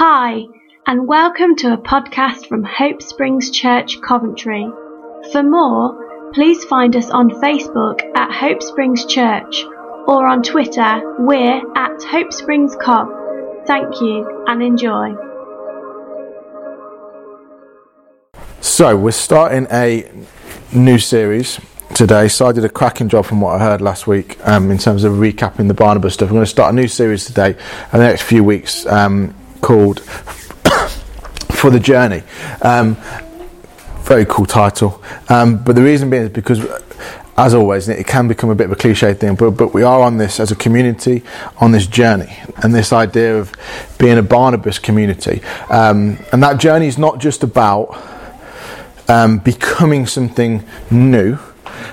Hi, and welcome to a podcast from Hope Springs Church, Coventry. For more, please find us on Facebook at Hope Springs Church or on Twitter, we're at Hope Springs Cov. Thank you and enjoy. So, we're starting a new series today. So, I did a cracking job from what I heard last week um, in terms of recapping the Barnabas stuff. We're going to start a new series today in the next few weeks um, called For the Journey. Um, very cool title. Um, but the reason being is because, as always, it can become a bit of a cliche thing, but, but we are on this as a community, on this journey, and this idea of being a Barnabas community. Um, and that journey is not just about um, becoming something new.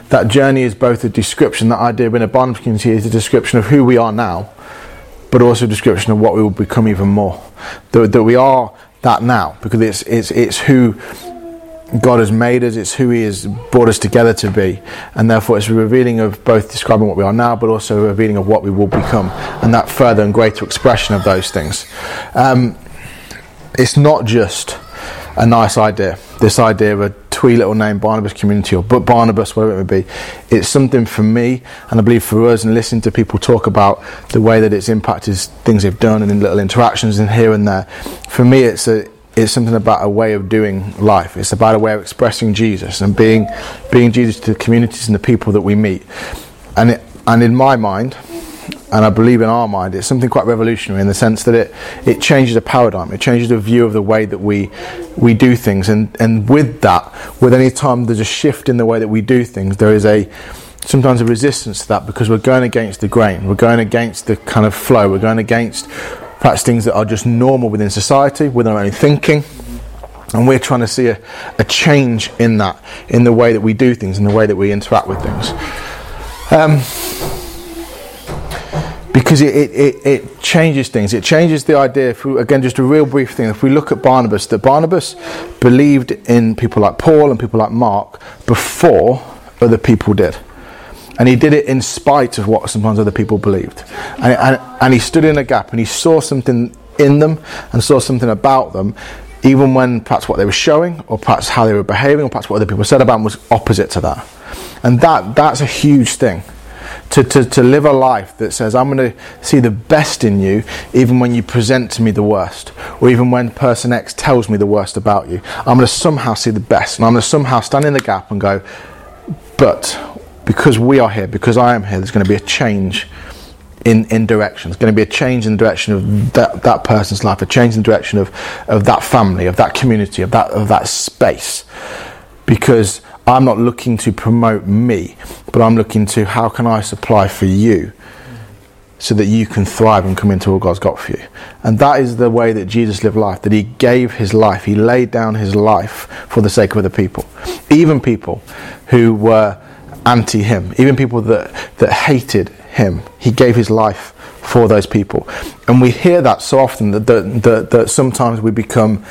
That journey is both a description, that idea of being a Barnabas community is a description of who we are now, but also a description of what we will become even more. That, that we are that now, because it's, it's, it's who God has made us, it's who He has brought us together to be, and therefore it's a revealing of both describing what we are now, but also a revealing of what we will become, and that further and greater expression of those things. Um, it's not just a nice idea, this idea of a twee little name Barnabas community or Barnabas, whatever it may be. It's something for me, and I believe for us, and listening to people talk about the way that it's impacted things they've done and in little interactions and here and there. For me, it's a it's something about a way of doing life. It's about a way of expressing Jesus and being being Jesus to the communities and the people that we meet. And it, and in my mind, and I believe in our mind, it's something quite revolutionary in the sense that it it changes a paradigm. It changes the view of the way that we we do things. And and with that, with any time there's a shift in the way that we do things, there is a sometimes a resistance to that because we're going against the grain. We're going against the kind of flow. We're going against perhaps things that are just normal within society, within our own thinking. And we're trying to see a, a change in that, in the way that we do things, in the way that we interact with things. Um, because it, it, it, changes things. It changes the idea, we, again, just a real brief thing. If we look at Barnabas, that Barnabas believed in people like Paul and people like Mark before other people did. And he did it in spite of what sometimes other people believed. And, and, and he stood in a gap and he saw something in them and saw something about them, even when perhaps what they were showing, or perhaps how they were behaving, or perhaps what other people said about them was opposite to that. And that, that's a huge thing. To, to, to live a life that says, I'm going to see the best in you, even when you present to me the worst, or even when person X tells me the worst about you. I'm going to somehow see the best, and I'm going to somehow stand in the gap and go, but because we are here, because I am here, there's going to be a change in, in direction. There's going to be a change in the direction of that, that person's life, a change in the direction of, of that family, of that community, of that, of that space. Because I'm not looking to promote me, but I'm looking to how can I supply for you so that you can thrive and come into what God's got for you. And that is the way that Jesus lived life, that he gave his life, he laid down his life for the sake of other people. Even people who were anti him, even people that, that hated him. He gave his life for those people. And we hear that so often that, that, that, that sometimes we become,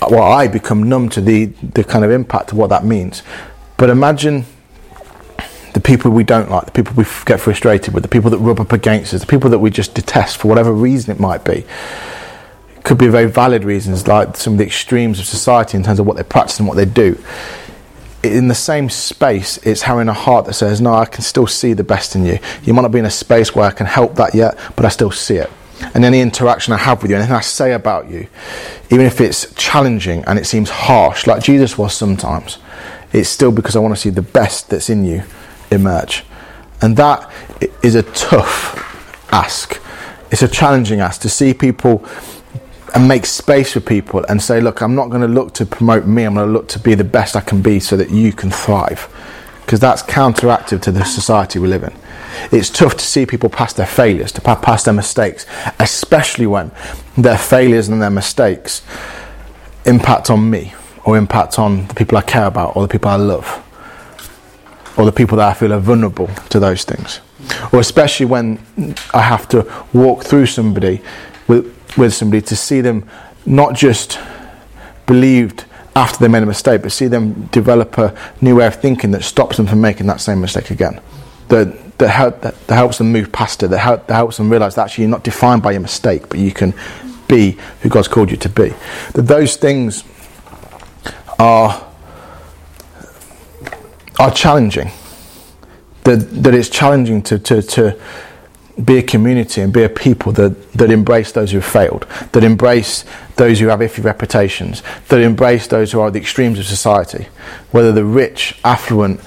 well, I become numb to the, the kind of impact of what that means. But imagine the people we don't like, the people we get frustrated with, the people that rub up against us, the people that we just detest for whatever reason it might be. It could be very valid reasons, like some of the extremes of society in terms of what they practice and what they do in the same space, it's having a heart that says, No, I can still see the best in you. You might not be in a space where I can help that yet, but I still see it. And any interaction I have with you, anything I say about you, even if it's challenging and it seems harsh, like Jesus was sometimes, it's still because I want to see the best that's in you emerge. And that is a tough ask. It's a challenging ask to see people and make space for people and say, look, I'm not going to look to promote me, I'm going to look to be the best I can be so that you can thrive. Because that's counteractive to the society we live in. It's tough to see people past their failures, to past their mistakes, especially when their failures and their mistakes impact on me or impact on the people I care about or the people I love or the people that I feel are vulnerable to those things. Or especially when I have to walk through somebody with with somebody to see them not just believed after they made a mistake, but see them develop a new way of thinking that stops them from making that same mistake again. That, that, help, that, that helps them move past it, that, help, that helps them realize that actually you're not defined by your mistake, but you can be who God's called you to be. That those things are are challenging. That that it's challenging to to, to be a community and be a people that, that embrace those who have failed, that embrace those who have iffy reputations, that embrace those who are the extremes of society, whether the rich, affluent,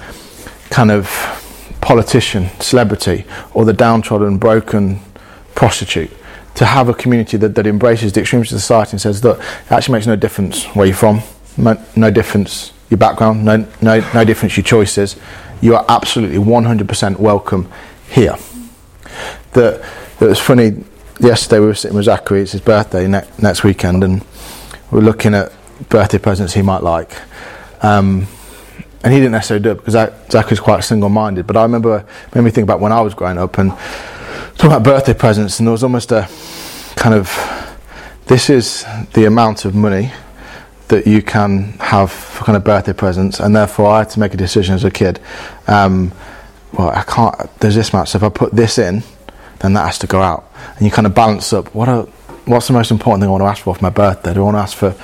kind of politician, celebrity, or the downtrodden, broken prostitute. To have a community that, that embraces the extremes of society and says, look, it actually makes no difference where you're from, no, difference your background, no, no, no difference your choices. You are absolutely 100% welcome here that it was funny. Yesterday we were sitting with Zachary. It's his birthday ne- next weekend, and we are looking at birthday presents he might like. Um, and he didn't necessarily do it because Zachary's quite single-minded. But I remember made me think about when I was growing up and talking about birthday presents, and there was almost a kind of this is the amount of money that you can have for kind of birthday presents, and therefore I had to make a decision as a kid. Um, well, I can't. There's this much. So if I put this in, then that has to go out. And you kind of balance up what are, what's the most important thing I want to ask for for my birthday? Do I want to ask for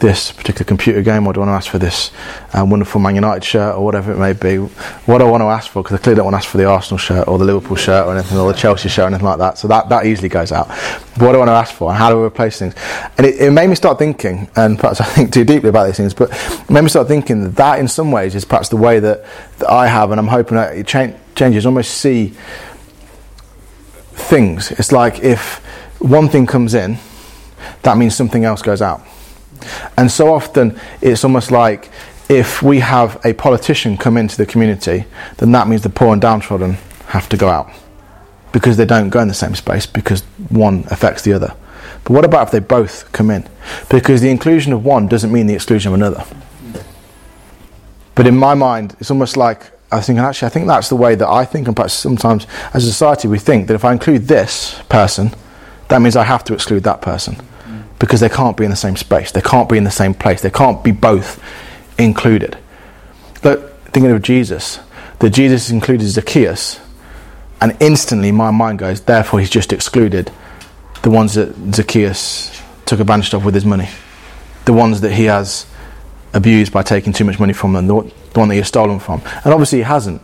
this particular computer game, or do I want to ask for this um, wonderful Man United shirt, or whatever it may be? What do I want to ask for? Because I clearly don't want to ask for the Arsenal shirt, or the Liverpool shirt, or anything, or the Chelsea shirt, or anything like that. So that, that easily goes out. But what do I want to ask for, and how do I replace things? And it, it made me start thinking, and perhaps I think too deeply about these things, but it made me start thinking that that in some ways is perhaps the way that, that I have, and I'm hoping that it cha- changes, almost see things. It's like if one thing comes in, that means something else goes out. And so often it's almost like if we have a politician come into the community, then that means the poor and downtrodden have to go out because they don't go in the same space because one affects the other. But what about if they both come in? Because the inclusion of one doesn't mean the exclusion of another. But in my mind, it's almost like I think, thinking, actually, I think that's the way that I think, and perhaps sometimes as a society we think that if I include this person, that means I have to exclude that person because they can't be in the same space, they can't be in the same place, they can't be both included. But thinking of Jesus, that Jesus included Zacchaeus, and instantly my mind goes, therefore he's just excluded the ones that Zacchaeus took advantage of with his money, the ones that he has abused by taking too much money from them, the, one that he has stolen from. And obviously he hasn't.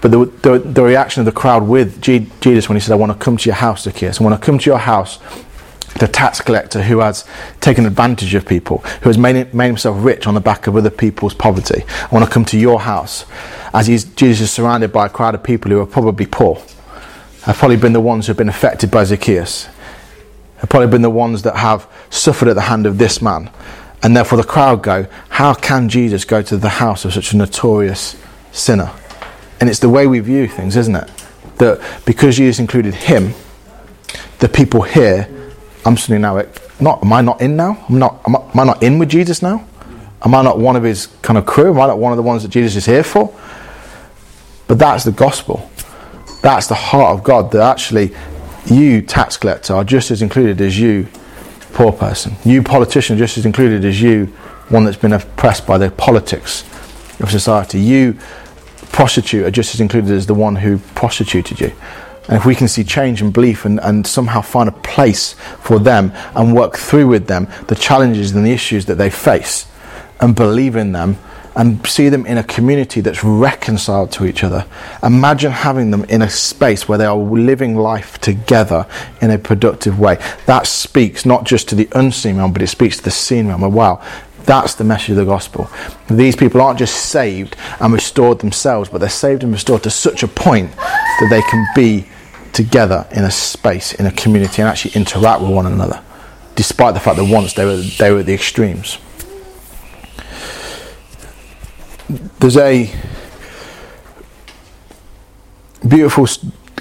But the, the, the reaction of the crowd with G- Jesus when he said, I want to come to your house, Zacchaeus, I want to come to your house, the tax collector who has taken advantage of people, who has made, made himself rich on the back of other people's poverty. I want to come to your house. As Jesus is surrounded by a crowd of people who are probably poor, have probably been the ones who have been affected by Zacchaeus, have probably been the ones that have suffered at the hand of this man. And therefore the crowd go, How can Jesus go to the house of such a notorious sinner? And it's the way we view things, isn't it? That because Jesus included him, the people here, I'm suddenly now, not, am I not in now? I'm not, am I, am I not in with Jesus now? Am I not one of his kind of crew? Am I not one of the ones that Jesus is here for? But that's the gospel. That's the heart of God that actually you, tax collector, are just as included as you, poor person. You, politician, are just as included as you, one that's been oppressed by the politics of society. You, prostitute, are just as included as the one who prostituted you. And if we can see change and belief and, and somehow find a place for them and work through with them the challenges and the issues that they face and believe in them and see them in a community that's reconciled to each other. Imagine having them in a space where they are living life together in a productive way. That speaks not just to the unseen realm, but it speaks to the seen realm. Wow, that's the message of the gospel. These people aren't just saved and restored themselves, but they're saved and restored to such a point that they can be together in a space, in a community, and actually interact with one another, despite the fact that once they were, they were the extremes. There's a beautiful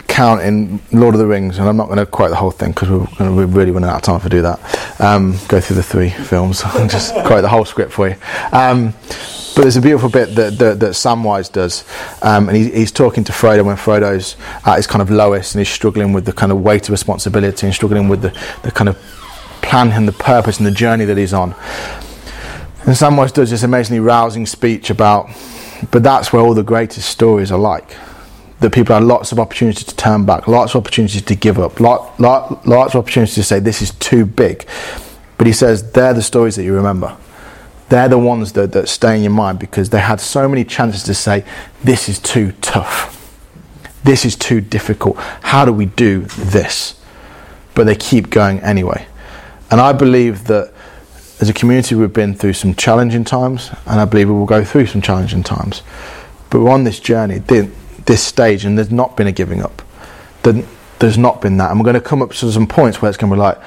count in Lord of the Rings, and I'm not going to quote the whole thing because we're, we're, really running out of time to do that. Um, go through the three films and just quote the whole script for you. Um, but there's a beautiful bit that, that, that Samwise does, um, and he, he's talking to Frodo when Frodo's at his kind of lowest and he's struggling with the kind of weight of responsibility and struggling with the, the kind of plan and the purpose and the journey that he's on. And Samwise does this amazingly rousing speech about, but that's where all the greatest stories are like. That people had lots of opportunities to turn back, lots of opportunities to give up, lot, lot, lots of opportunities to say this is too big. But he says they're the stories that you remember. They're the ones that, that stay in your mind because they had so many chances to say, This is too tough. This is too difficult. How do we do this? But they keep going anyway. And I believe that as a community, we've been through some challenging times, and I believe we will go through some challenging times. But we're on this journey, this stage, and there's not been a giving up. There's not been that. And we're going to come up to some points where it's going to be like,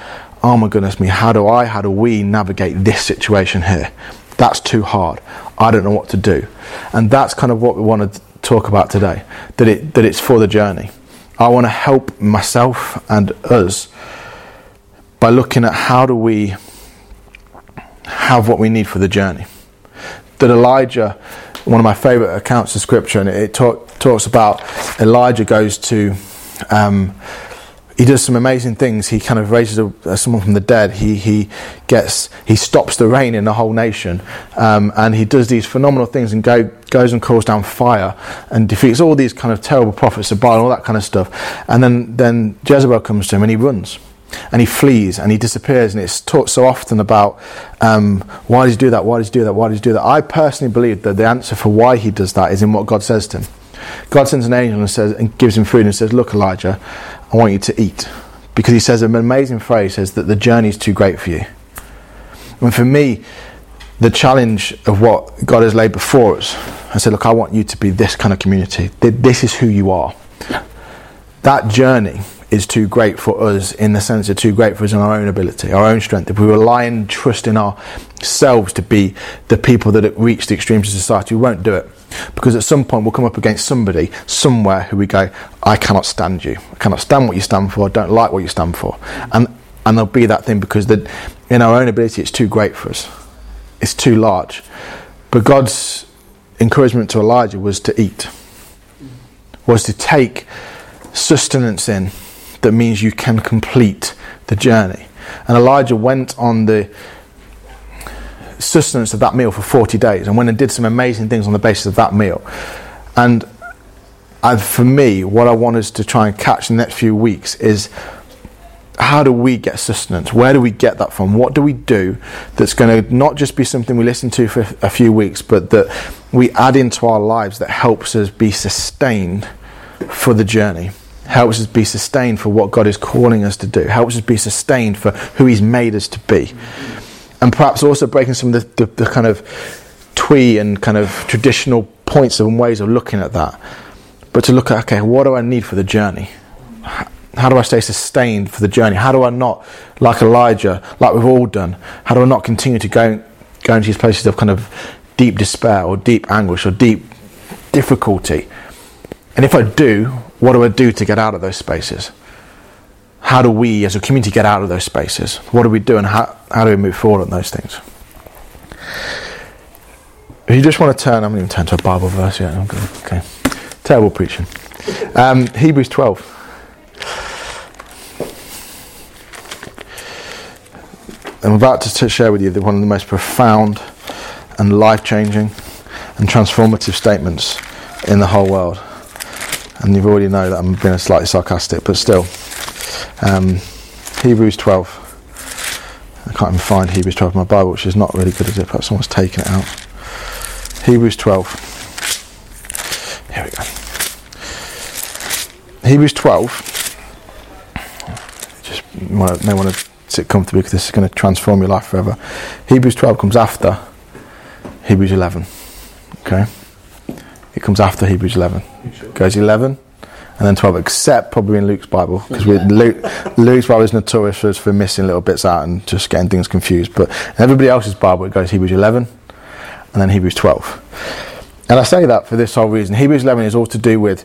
oh my goodness me, how do I, how do we navigate this situation here? That's too hard. I don't know what to do. And that's kind of what we want to talk about today, that, it, that it's for the journey. I want to help myself and us by looking at how do we have what we need for the journey. That Elijah, one of my favorite accounts of scripture, and it talk, talks about Elijah goes to um, he does some amazing things. He kind of raises a, someone from the dead. He he gets he stops the rain in the whole nation, um, and he does these phenomenal things and go, goes and calls down fire and defeats all these kind of terrible prophets of Baal and all that kind of stuff. And then then Jezebel comes to him and he runs. And he flees and he disappears, and it's talked so often about um, why does he do that? Why does he do that? Why does he do that? I personally believe that the answer for why he does that is in what God says to him. God sends an angel and says and gives him food and says, "Look, Elijah, I want you to eat. Because he says an amazing phrase says that the journey is too great for you. And for me, the challenge of what God has laid before us, I said, look, I want you to be this kind of community. This is who you are. That journey is too great for us in the sense of too great for us in our own ability, our own strength. If we rely and trust in ourselves to be the people that reach the extremes of society, we won't do it. Because at some point we'll come up against somebody somewhere who we go, I cannot stand you. I cannot stand what you stand for. I don't like what you stand for. And and there'll be that thing because the, in our own ability it's too great for us. It's too large. But God's encouragement to Elijah was to eat. Was to take sustenance in that means you can complete the journey. And Elijah went on the sustenance of that meal for 40 days and went and did some amazing things on the basis of that meal. And, for me, what I want us to try and catch in the next few weeks is how do we get sustenance? Where do we get that from? What do we do that's going to not just be something we listen to for a few weeks, but that we add into our lives that helps us be sustained for the journey? Helps us be sustained for what God is calling us to do, helps us be sustained for who He's made us to be and perhaps also breaking some of the, the, the kind of twee and kind of traditional points and ways of looking at that. But to look at, okay, what do I need for the journey? How do I stay sustained for the journey? How do I not, like Elijah, like we've all done, how do I not continue to go, go into these places of kind of deep despair or deep anguish or deep difficulty? And if I do, what do I do to get out of those spaces? how do we as a community get out of those spaces? What do we do and how, how do we move forward on those things? If you just want to turn, I'm going to turn to a Bible verse yet. Okay. Terrible preaching. Um, Hebrews 12. I'm about to share with you one of the most profound and life changing and transformative statements in the whole world. And you've already know that I'm being slightly sarcastic, but still. Um, Hebrews 12. I can't even find Hebrews 12 in my Bible, which is not really good, is it? Perhaps someone's taken it out. Hebrews 12. Here we go. Hebrews 12. Just may want to sit comfortably because this is going to transform your life forever. Hebrews 12 comes after Hebrews 11. Okay? It comes after Hebrews 11. Goes 11 and then 12, except probably in Luke's Bible, because Luke, Luke's Bible is notorious for, for missing little bits out and just getting things confused. But in everybody else's Bible, it goes Hebrews 11 and then Hebrews 12. And I say that for this whole reason. Hebrews 11 is all to do with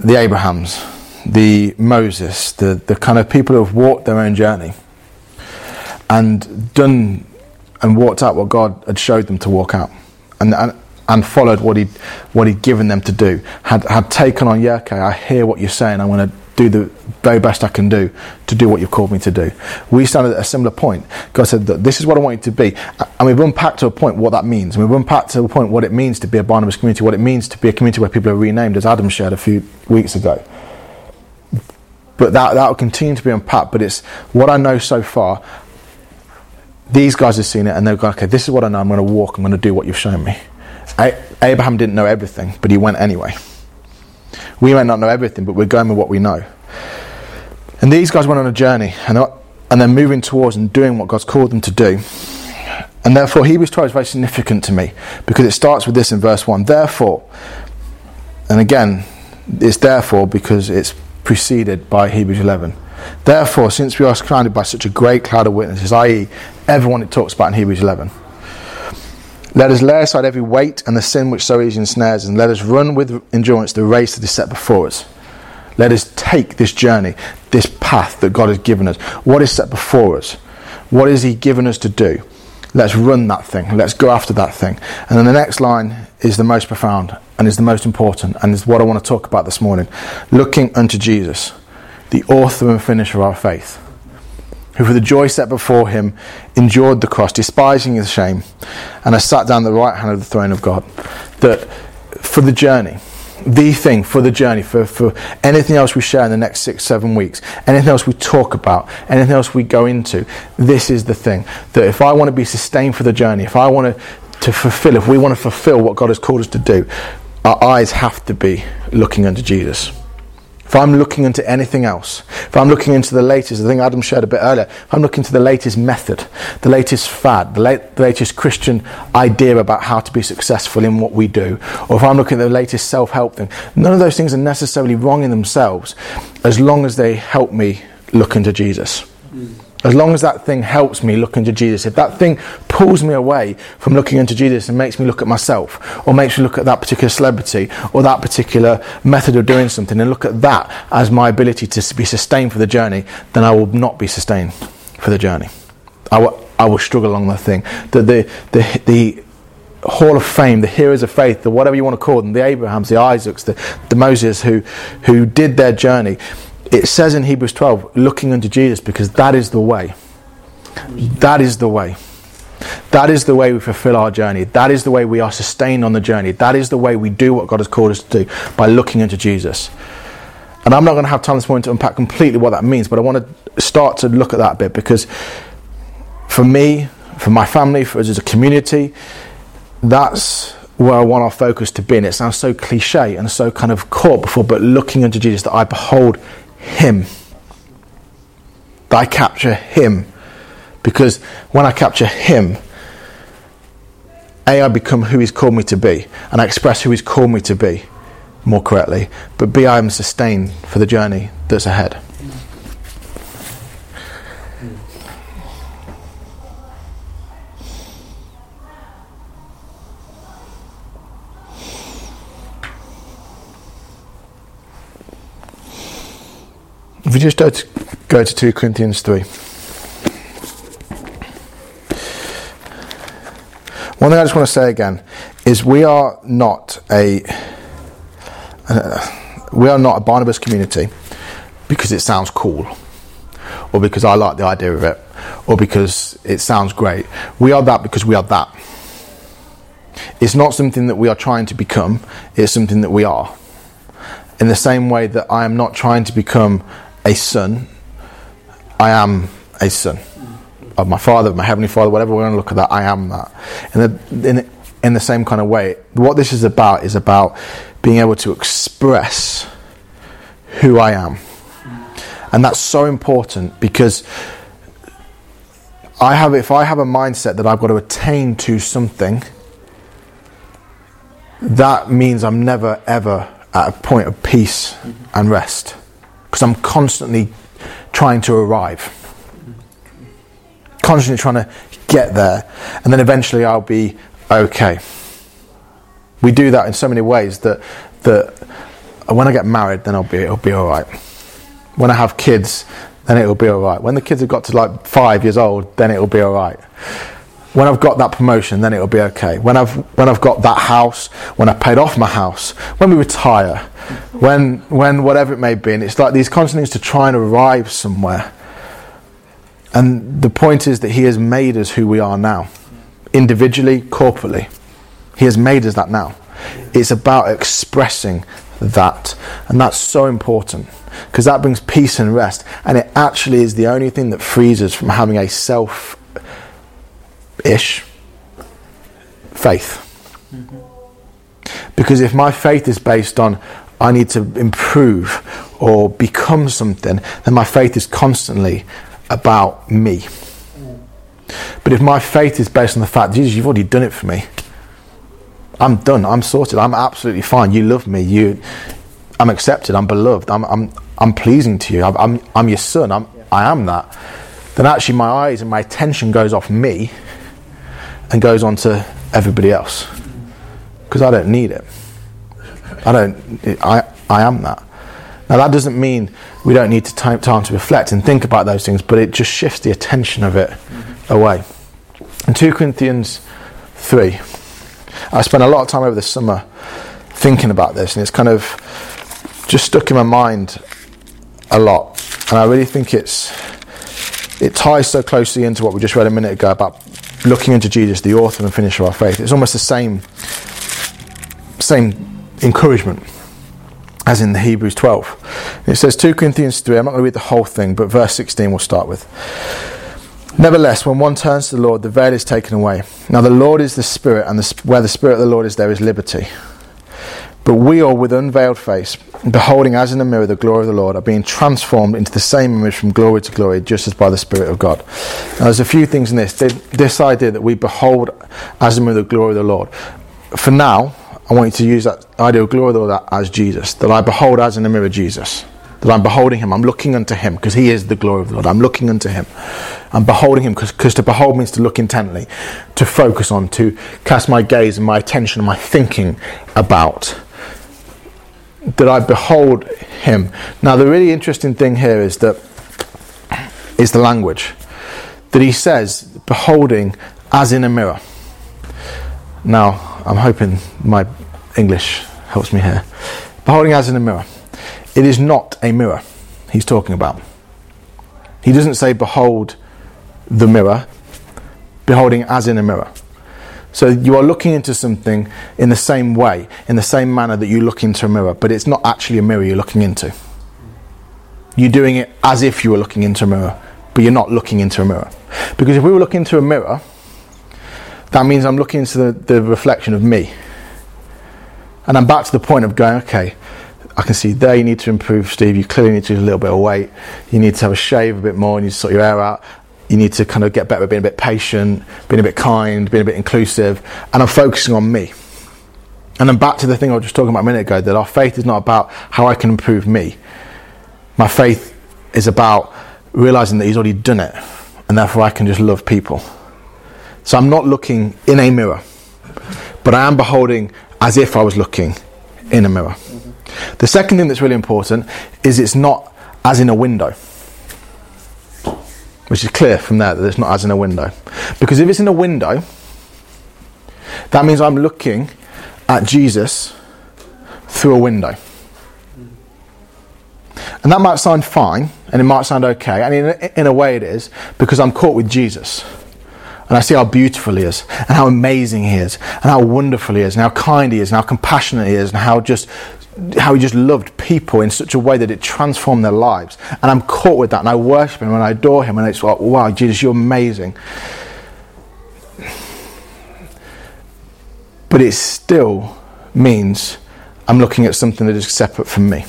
the Abrahams, the Moses, the, the kind of people who have walked their own journey and done and walked out what God had showed them to walk out. And, and and followed what he'd, what he'd given them to do, had, had taken on, yeah, okay, I hear what you're saying, I'm going to do the very best I can do to do what you've called me to do. We stand at a similar point. God said this is what I want you to be. And we've unpacked to a point what that means. And we've unpacked to a point what it means to be a Barnabas community, what it means to be a community where people are renamed, as Adam shared a few weeks ago. But that, that will continue to be unpacked. But it's what I know so far. These guys have seen it and they've gone, okay, this is what I know. I'm going to walk. I'm going to do what you've shown me. I, Abraham didn't know everything, but he went anyway. We may not know everything, but we're going with what we know. And these guys went on a journey and they're, and they're moving towards and doing what God's called them to do. And therefore, Hebrews 12 is very significant to me because it starts with this in verse 1. Therefore, and again, it's therefore because it's preceded by Hebrews 11. Therefore, since we are surrounded by such a great cloud of witnesses, i.e., everyone it talks about in Hebrews 11, let us lay aside every weight and the sin which so easily ensnares, and let us run with endurance the race that is set before us. Let us take this journey, this path that God has given us. What is set before us? What is He given us to do? Let's run that thing. Let's go after that thing. And then the next line is the most profound and is the most important and is what I want to talk about this morning. Looking unto Jesus, the author and finisher of our faith who for the joy set before him endured the cross, despising his shame, and has sat down at the right hand of the throne of God. That for the journey, the thing for the journey, for, for anything else we share in the next six, seven weeks, anything else we talk about, anything else we go into, this is the thing. That if I want to be sustained for the journey, if I want to, to fulfill, if we want to fulfill what God has called us to do, our eyes have to be looking unto Jesus. If I'm looking into anything else, if I'm looking into the latest, the thing Adam shared a bit earlier, if I'm looking to the latest method, the latest fad, the, late, the, latest Christian idea about how to be successful in what we do, or if I'm looking at the latest self help thing, none of those things are necessarily wrong in themselves as long as they help me look into Jesus. Mm. As long as that thing helps me look into Jesus, if that thing pulls me away from looking into Jesus and makes me look at myself, or makes me look at that particular celebrity, or that particular method of doing something, and look at that as my ability to be sustained for the journey, then I will not be sustained for the journey. I will, I will struggle along that thing. The, the, the, the Hall of Fame, the heroes of faith, the whatever you want to call them, the Abrahams, the Isaacs, the, the Moses who, who did their journey it says in Hebrews 12, looking unto Jesus, because that is the way. That is the way. That is the way we fulfill our journey. That is the way we are sustained on the journey. That is the way we do what God has called us to do by looking unto Jesus. And I'm not going to have time this morning to unpack completely what that means, but I want to start to look at that a bit because for me, for my family, for us as a community, that's where I want our focus to be. And it sounds so cliche and so kind of caught before, but looking unto Jesus, that I behold him. That I capture Him. Because when I capture Him, A, I become who He's called me to be, and I express who He's called me to be more correctly. But B, I am sustained for the journey that's ahead. We just go to, go to 2 Corinthians 3. One thing I just want to say again is we are not a uh, we are not a Barnabas community because it sounds cool or because I like the idea of it or because it sounds great. We are that because we are that. It's not something that we are trying to become, it's something that we are. In the same way that I am not trying to become a son, I am a son of my father, of my heavenly father, whatever we're going to look at that, I am that. In the, in, in the same kind of way, what this is about is about being able to express who I am. And that's so important because I have, if I have a mindset that I've got to attain to something, that means I'm never ever at a point of peace and rest because I'm constantly trying to arrive, constantly trying to get there, and then eventually I'll be okay. We do that in so many ways that that when I get married, then I'll be it'll be all right. When I have kids, then it'll be all right. When the kids have got to like five years old, then it'll be all right. When I've got that promotion, then it'll be okay. When I've when I've got that house, when I've paid off my house, when we retire, when when whatever it may be, and it's like these constant things to try and arrive somewhere. And the point is that He has made us who we are now, individually, corporately. He has made us that now. It's about expressing that, and that's so important because that brings peace and rest, and it actually is the only thing that frees us from having a self ish faith. Because if my faith is based on I need to improve or become something, then my faith is constantly about me. But if my faith is based on the fact, Jesus, you've already done it for me. I'm done. I'm sorted. I'm absolutely fine. You love me. You, I'm accepted. I'm beloved. I'm, I'm, I'm pleasing to you. I'm, I'm, I'm your son. I'm, I am that. Then actually, my eyes and my attention goes off me and goes on to everybody else because I don't need it. I don't. I I am that. Now that doesn't mean we don't need to time, time to reflect and think about those things, but it just shifts the attention of it away. In 2 Corinthians 3, I spent a lot of time over the summer thinking about this, and it's kind of just stuck in my mind a lot. And I really think it's it ties so closely into what we just read a minute ago about looking into Jesus, the author and finisher of our faith. It's almost the same, same encouragement as in the Hebrews 12. It says 2 Corinthians 3, I'm not going to read the whole thing, but verse 16 we'll start with. Nevertheless, when one turns to the Lord, the veil is taken away. Now, the Lord is the Spirit, and the, where the Spirit of the Lord is, there is liberty. But we all, with unveiled face, beholding as in a mirror the glory of the Lord, are being transformed into the same image from glory to glory, just as by the Spirit of God. Now, there's a few things in this. This idea that we behold as in a mirror the glory of the Lord. For now, I want you to use that idea of glory of the Lord as Jesus, that I behold as in a mirror Jesus. That I'm beholding him, I'm looking unto him because he is the glory of the Lord. I'm looking unto him. I'm beholding him because to behold means to look intently, to focus on, to cast my gaze and my attention and my thinking about that I behold him. Now, the really interesting thing here is that is the language that he says, beholding as in a mirror. Now, I'm hoping my English helps me here. Beholding as in a mirror. It is not a mirror he's talking about. He doesn't say, behold the mirror, beholding as in a mirror. So you are looking into something in the same way, in the same manner that you look into a mirror, but it's not actually a mirror you're looking into. You're doing it as if you were looking into a mirror, but you're not looking into a mirror. Because if we were looking into a mirror, that means I'm looking into the, the reflection of me. And I'm back to the point of going, okay, I can see there you need to improve, Steve. You clearly need to lose a little bit of weight. You need to have a shave a bit more. And you need to sort your hair out you need to kind of get better at being a bit patient, being a bit kind, being a bit inclusive, and I'm focusing on me. And then back to the thing I was just talking about a minute ago that our faith is not about how I can improve me. My faith is about realizing that He's already done it, and therefore I can just love people. So I'm not looking in a mirror, but I am beholding as if I was looking in a mirror. Mm-hmm. The second thing that's really important is it's not as in a window which is clear from there that it's not as in a window. Because if it's in a window, that means I'm looking at Jesus through a window. And that might sound fine, and it might sound okay, and in, in a way it is, because I'm caught with Jesus. And I see how beautiful he is, and how amazing he is, and how wonderful he is, and how kind he is, and how compassionate he is, and how just how he just loved people in such a way that it transformed their lives. And I'm caught with that, and I worship him and I adore him, and it's like, wow, Jesus, you're amazing. But it still means I'm looking at something that is separate from me,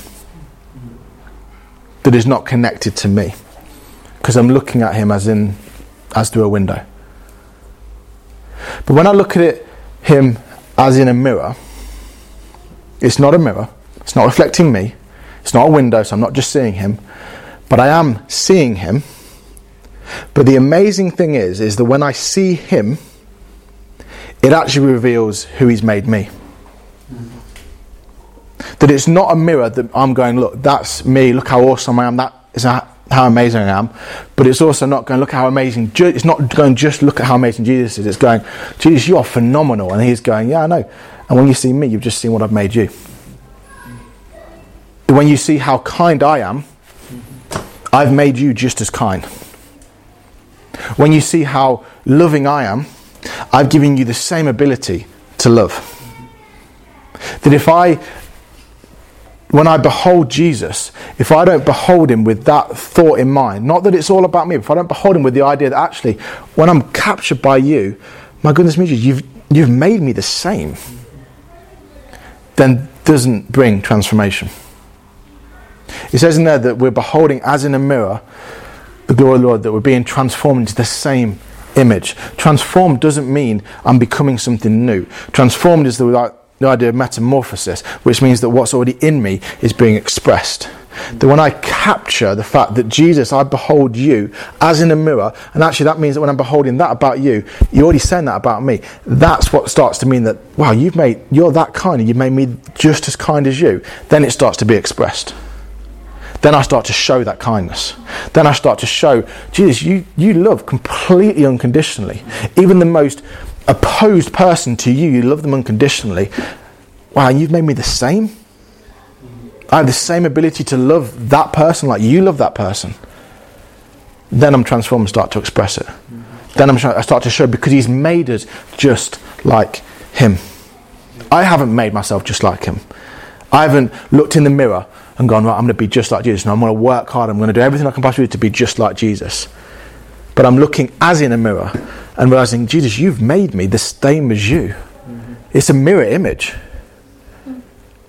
that is not connected to me, because I'm looking at him as in as through a window. But when I look at it, him as in a mirror, it's not a mirror. It's not reflecting me. It's not a window, so I'm not just seeing him, but I am seeing him. But the amazing thing is, is that when I see him, it actually reveals who he's made me. That it's not a mirror that I'm going, look, that's me, look how awesome I am. That is how amazing I am, but it's also not going look how amazing. It's not going just look at how amazing Jesus is. It's going, Jesus, you are phenomenal, and He's going, yeah, I know. And when you see me, you've just seen what I've made you. When you see how kind I am, I've made you just as kind. When you see how loving I am, I've given you the same ability to love. That if I, when I behold Jesus, if I don't behold him with that thought in mind, not that it's all about me, if I don't behold him with the idea that actually, when I'm captured by you, my goodness me, you've, you've made me the same, then doesn't bring transformation. It says in there that we're beholding as in a mirror the glory of the Lord, that we're being transformed into the same image. Transformed doesn't mean I'm becoming something new. Transformed is the, the idea of metamorphosis, which means that what's already in me is being expressed. That when I capture the fact that Jesus, I behold you as in a mirror, and actually that means that when I'm beholding that about you, you're already saying that about me. That's what starts to mean that, wow, you've made, you're that kind, and you've made me just as kind as you. Then it starts to be expressed then I start to show that kindness. Then I start to show, Jesus, you, you love completely unconditionally. Even the most opposed person to you, you love them unconditionally. Wow, you've made me the same. I have the same ability to love that person like you love that person. Then I'm transformed and start to express it. Then I'm, I start to show because He's made us just like Him. I haven't made myself just like Him. I haven't looked in the mirror and gone, right, I'm going to be just like Jesus. And I'm going to work hard. I'm going to do everything I can possibly do to be just like Jesus. But I'm looking as in a mirror and realizing, Jesus, you've made me the same as you. Mm-hmm. It's a mirror image.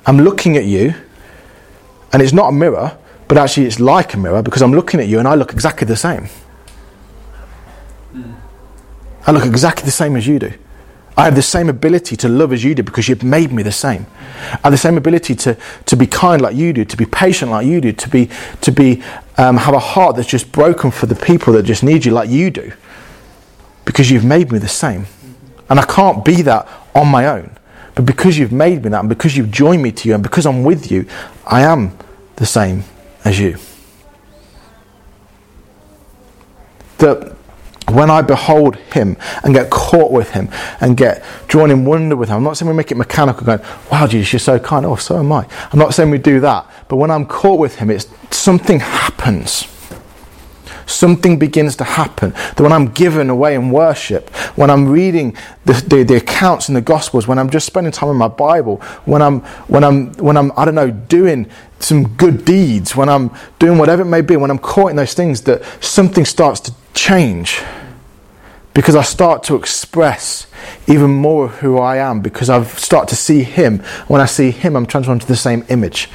I'm looking at you, and it's not a mirror, but actually it's like a mirror because I'm looking at you and I look exactly the same. Mm. I look exactly the same as you do. I have the same ability to love as you do because you've made me the same. I have the same ability to, to be kind like you do, to be patient like you do, to be to be um, have a heart that's just broken for the people that just need you like you do, because you've made me the same, and I can't be that on my own. But because you've made me that, and because you've joined me to you, and because I'm with you, I am the same as you. That when I behold him and get caught with him and get drawn in wonder with him, I'm not saying we make it mechanical, going, wow, Jesus, you're so kind. Oh, so am I. I'm not saying we do that. But when I'm caught with him, it's something happens. Something begins to happen. That when I'm given away in worship, when I'm reading the, the, the accounts in the Gospels, when I'm just spending time in my Bible, when I'm, when I'm, when I'm, I don't know, doing some good deeds, when I'm doing whatever it may be, when I'm caught in those things, that something starts to change because I start to express even more of who I am because I've started to see Him. When I see Him, I'm transformed to the same image.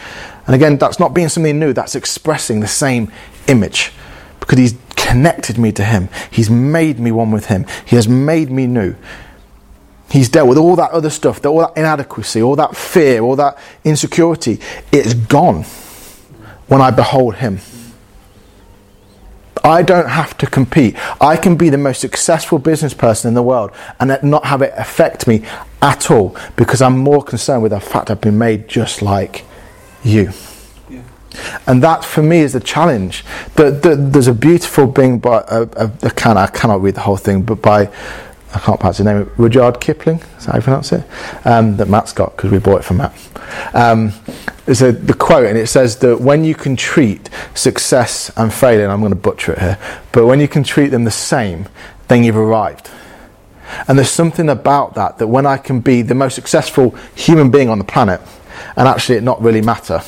And again, that's not being something new, that's expressing the same image because He's connected me to Him. He's made me one with Him. He has made me new. He's dealt with all that other stuff, all that inadequacy, all that fear, all that insecurity. It's gone when I behold Him. I don't have to compete. I can be the most successful business person in the world and not have it affect me at all because I'm more concerned with the fact I've been made just like you. Yeah. And that for me is the challenge. The, the, there's a beautiful thing by, uh, uh, I, can, I cannot read the whole thing, but by I can't pronounce his name, Rudyard Kipling, is that how you pronounce it? Um, that Matt's got because we bought it from Matt. Um, there's a, the quote, and it says that when you can treat success and failure, and I'm going to butcher it here, but when you can treat them the same, then you've arrived. And there's something about that, that when I can be the most successful human being on the planet, and actually it not really matter,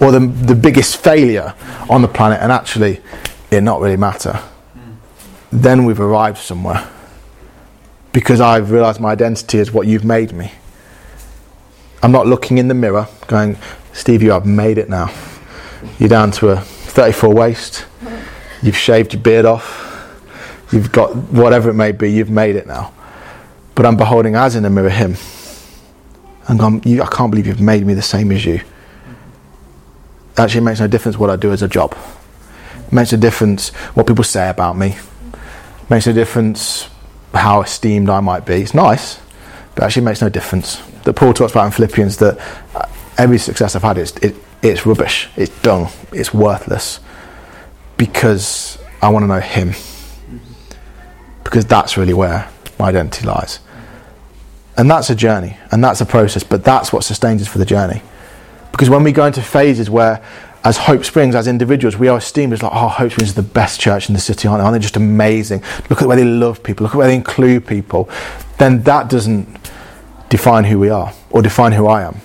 or the, the biggest failure on the planet, and actually it not really matter, then we've arrived somewhere because I've realized my identity is what you've made me. I'm not looking in the mirror going, Steve, you have made it now. You're down to a 34 waist, you've shaved your beard off, you've got whatever it may be, you've made it now. But I'm beholding as in the mirror him. And gone, I can't believe you've made me the same as you. Actually, it makes no difference what I do as a job. It makes a difference what people say about me. It makes a difference how esteemed I might be. It's nice, but actually makes no difference. That Paul talks about in Philippians that uh, every success I've had, it's, it, it's rubbish, it's dung, it's worthless. because I want to know Him. Because that's really where my identity lies. And that's a journey, and that's a process, but that's what sustains us for the journey. Because when we go into phases where, as Hope Springs, as individuals, we are esteemed as like, oh, Hope Springs is the best church in the city, aren't they? Aren't they just amazing? Look at where they love people, look at where they include people. Then that doesn't define who we are or define who I am.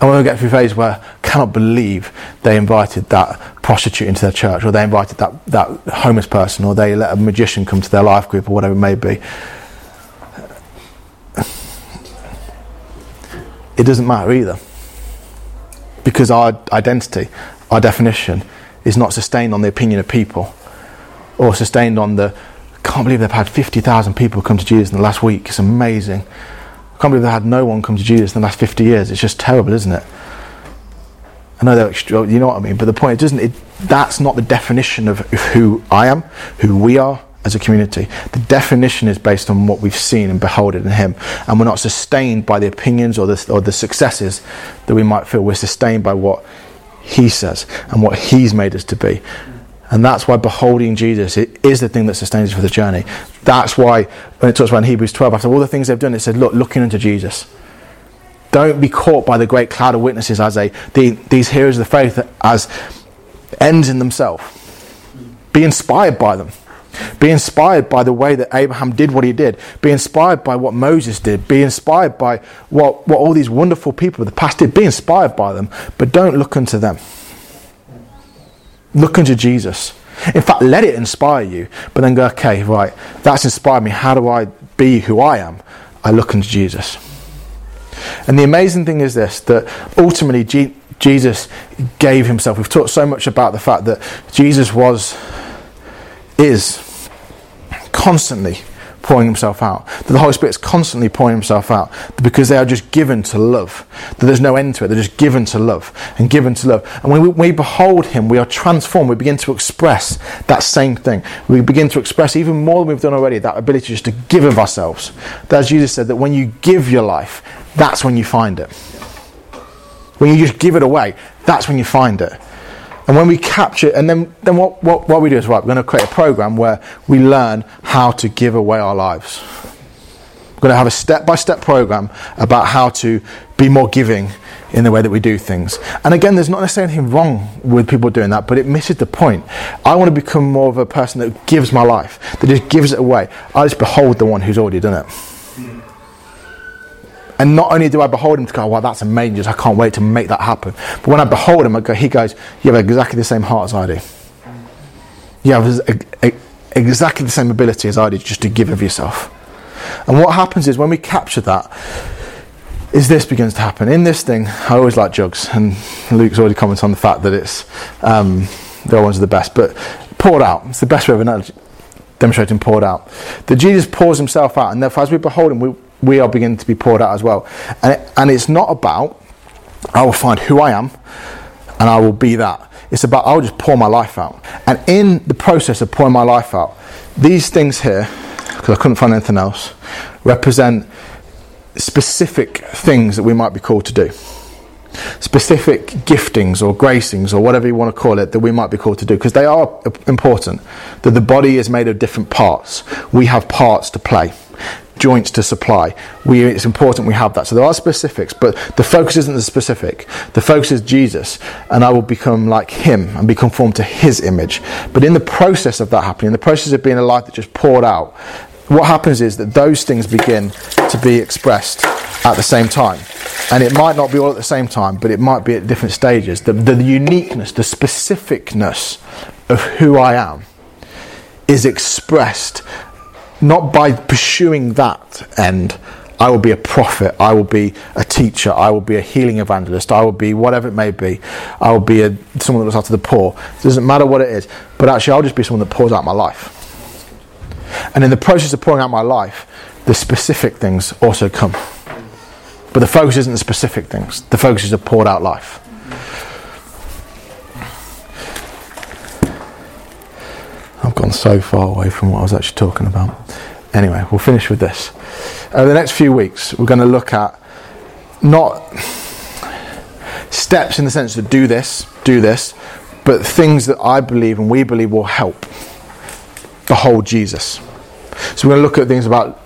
And when we get through phase where I cannot believe they invited that prostitute into their church, or they invited that, that homeless person, or they let a magician come to their life group, or whatever it may be, it doesn't matter either. Because our identity, our definition, is not sustained on the opinion of people, or sustained on the, I can't believe they've had 50,000 people come to Jesus in the last week. It's amazing. I can't believe they've had no one come to Jesus in the last 50 years. It's just terrible, isn't it? I know they're extra, you know what I mean, but the point is, doesn't it? That's not the definition of who I am, who we are as a community. The definition is based on what we've seen and beholded in Him, and we're not sustained by the opinions or the or the successes that we might feel. We're sustained by what He says and what He's made us to be. And that's why beholding Jesus is the thing that sustains us for the journey. That's why when it talks about in Hebrews 12, after all the things they've done, it said, look, looking unto Jesus. Don't be caught by the great cloud of witnesses as a the, these heroes of the faith as ends in themselves. Be inspired by them. Be inspired by the way that Abraham did what he did. Be inspired by what Moses did. Be inspired by what, what all these wonderful people of the past did. Be inspired by them, but don't look unto them. Look unto Jesus. In fact, let it inspire you, but then go, okay, right, that's inspired me. How do I be who I am? I look unto Jesus. And the amazing thing is this that ultimately G- Jesus gave himself. We've talked so much about the fact that Jesus was, is constantly pouring himself out. That the Holy Spirit is constantly pouring himself out because they are just given to love. That there's no end to it. They're just given to love and given to love. And when we, we behold him, we are transformed. We begin to express that same thing. We begin to express even more than we've done already that ability just to give of ourselves. That as Jesus said, that when you give your life, that's when you find it. When you just give it away, that's when you find it. And when we capture, and then, then what, what, what we do is, right, we're going to create a program where we learn how to give away our lives. We're going to have a step by step program about how to be more giving in the way that we do things. And again, there's not necessarily anything wrong with people doing that, but it misses the point. I want to become more of a person that gives my life, that just gives it away. I just behold the one who's already done it. And not only do I behold him to go, wow, that's amazing, I can't wait to make that happen. But when I behold him, I go, he goes, you have exactly the same heart as I do. You have exactly the same ability as I do just to give of yourself. And what happens is when we capture that, is this begins to happen. In this thing, I always like jugs, and Luke's already commented on the fact that it's um, the ones are the best, but poured out. It's the best way of demonstrating poured out. That Jesus pours himself out, and therefore as we behold him, we, we are beginning to be poured out as well. And, it, and it's not about, I will find who I am and I will be that. It's about, I'll just pour my life out. And in the process of pouring my life out, these things here, because I couldn't find anything else, represent specific things that we might be called to do. Specific giftings or gracings or whatever you want to call it that we might be called to do because they are important. That the body is made of different parts. We have parts to play joints to supply. We, it's important we have that. So there are specifics, but the focus isn't the specific. The focus is Jesus, and I will become like Him and be conformed to His image. But in the process of that happening, in the process of being a life that just poured out, what happens is that those things begin to be expressed at the same time. And it might not be all at the same time, but it might be at different stages. The, the, the uniqueness, the specificness of who I am is expressed not by pursuing that end. I will be a prophet. I will be a teacher. I will be a healing evangelist. I will be whatever it may be. I will be a, someone that looks after the poor. It doesn't matter what it is. But actually, I'll just be someone that pours out my life. And in the process of pouring out my life, the specific things also come. But the focus isn't the specific things, the focus is a poured out life. Gone so far away from what I was actually talking about. Anyway, we'll finish with this. Over the next few weeks, we're going to look at not steps in the sense of do this, do this, but things that I believe and we believe will help behold Jesus. So we're going to look at things about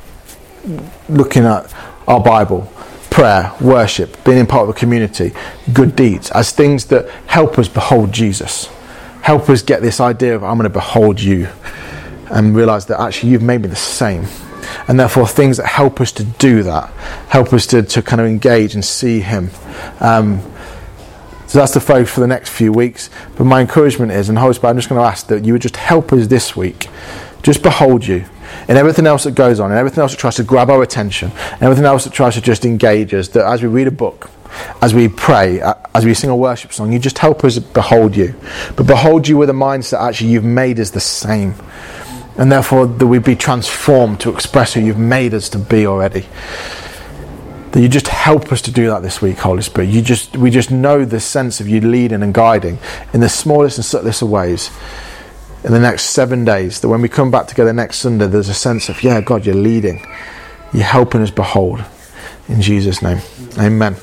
looking at our Bible, prayer, worship, being in part of a community, good deeds, as things that help us behold Jesus. Help us get this idea of I'm going to behold you and realize that actually you've made me the same. And therefore, things that help us to do that, help us to, to kind of engage and see Him. Um, so that's the focus for the next few weeks. But my encouragement is, and Holy Spirit, I'm just going to ask that you would just help us this week. Just behold you in everything else that goes on, and everything else that tries to grab our attention, and everything else that tries to just engage us, that as we read a book, as we pray, as we sing a worship song, you just help us behold you. But behold you with a mindset actually you've made us the same. And therefore that we be transformed to express who you've made us to be already. That you just help us to do that this week, Holy Spirit. You just we just know the sense of you leading and guiding in the smallest and subtlest of ways in the next seven days. That when we come back together next Sunday, there's a sense of, yeah, God, you're leading. You're helping us behold. In Jesus' name. Amen.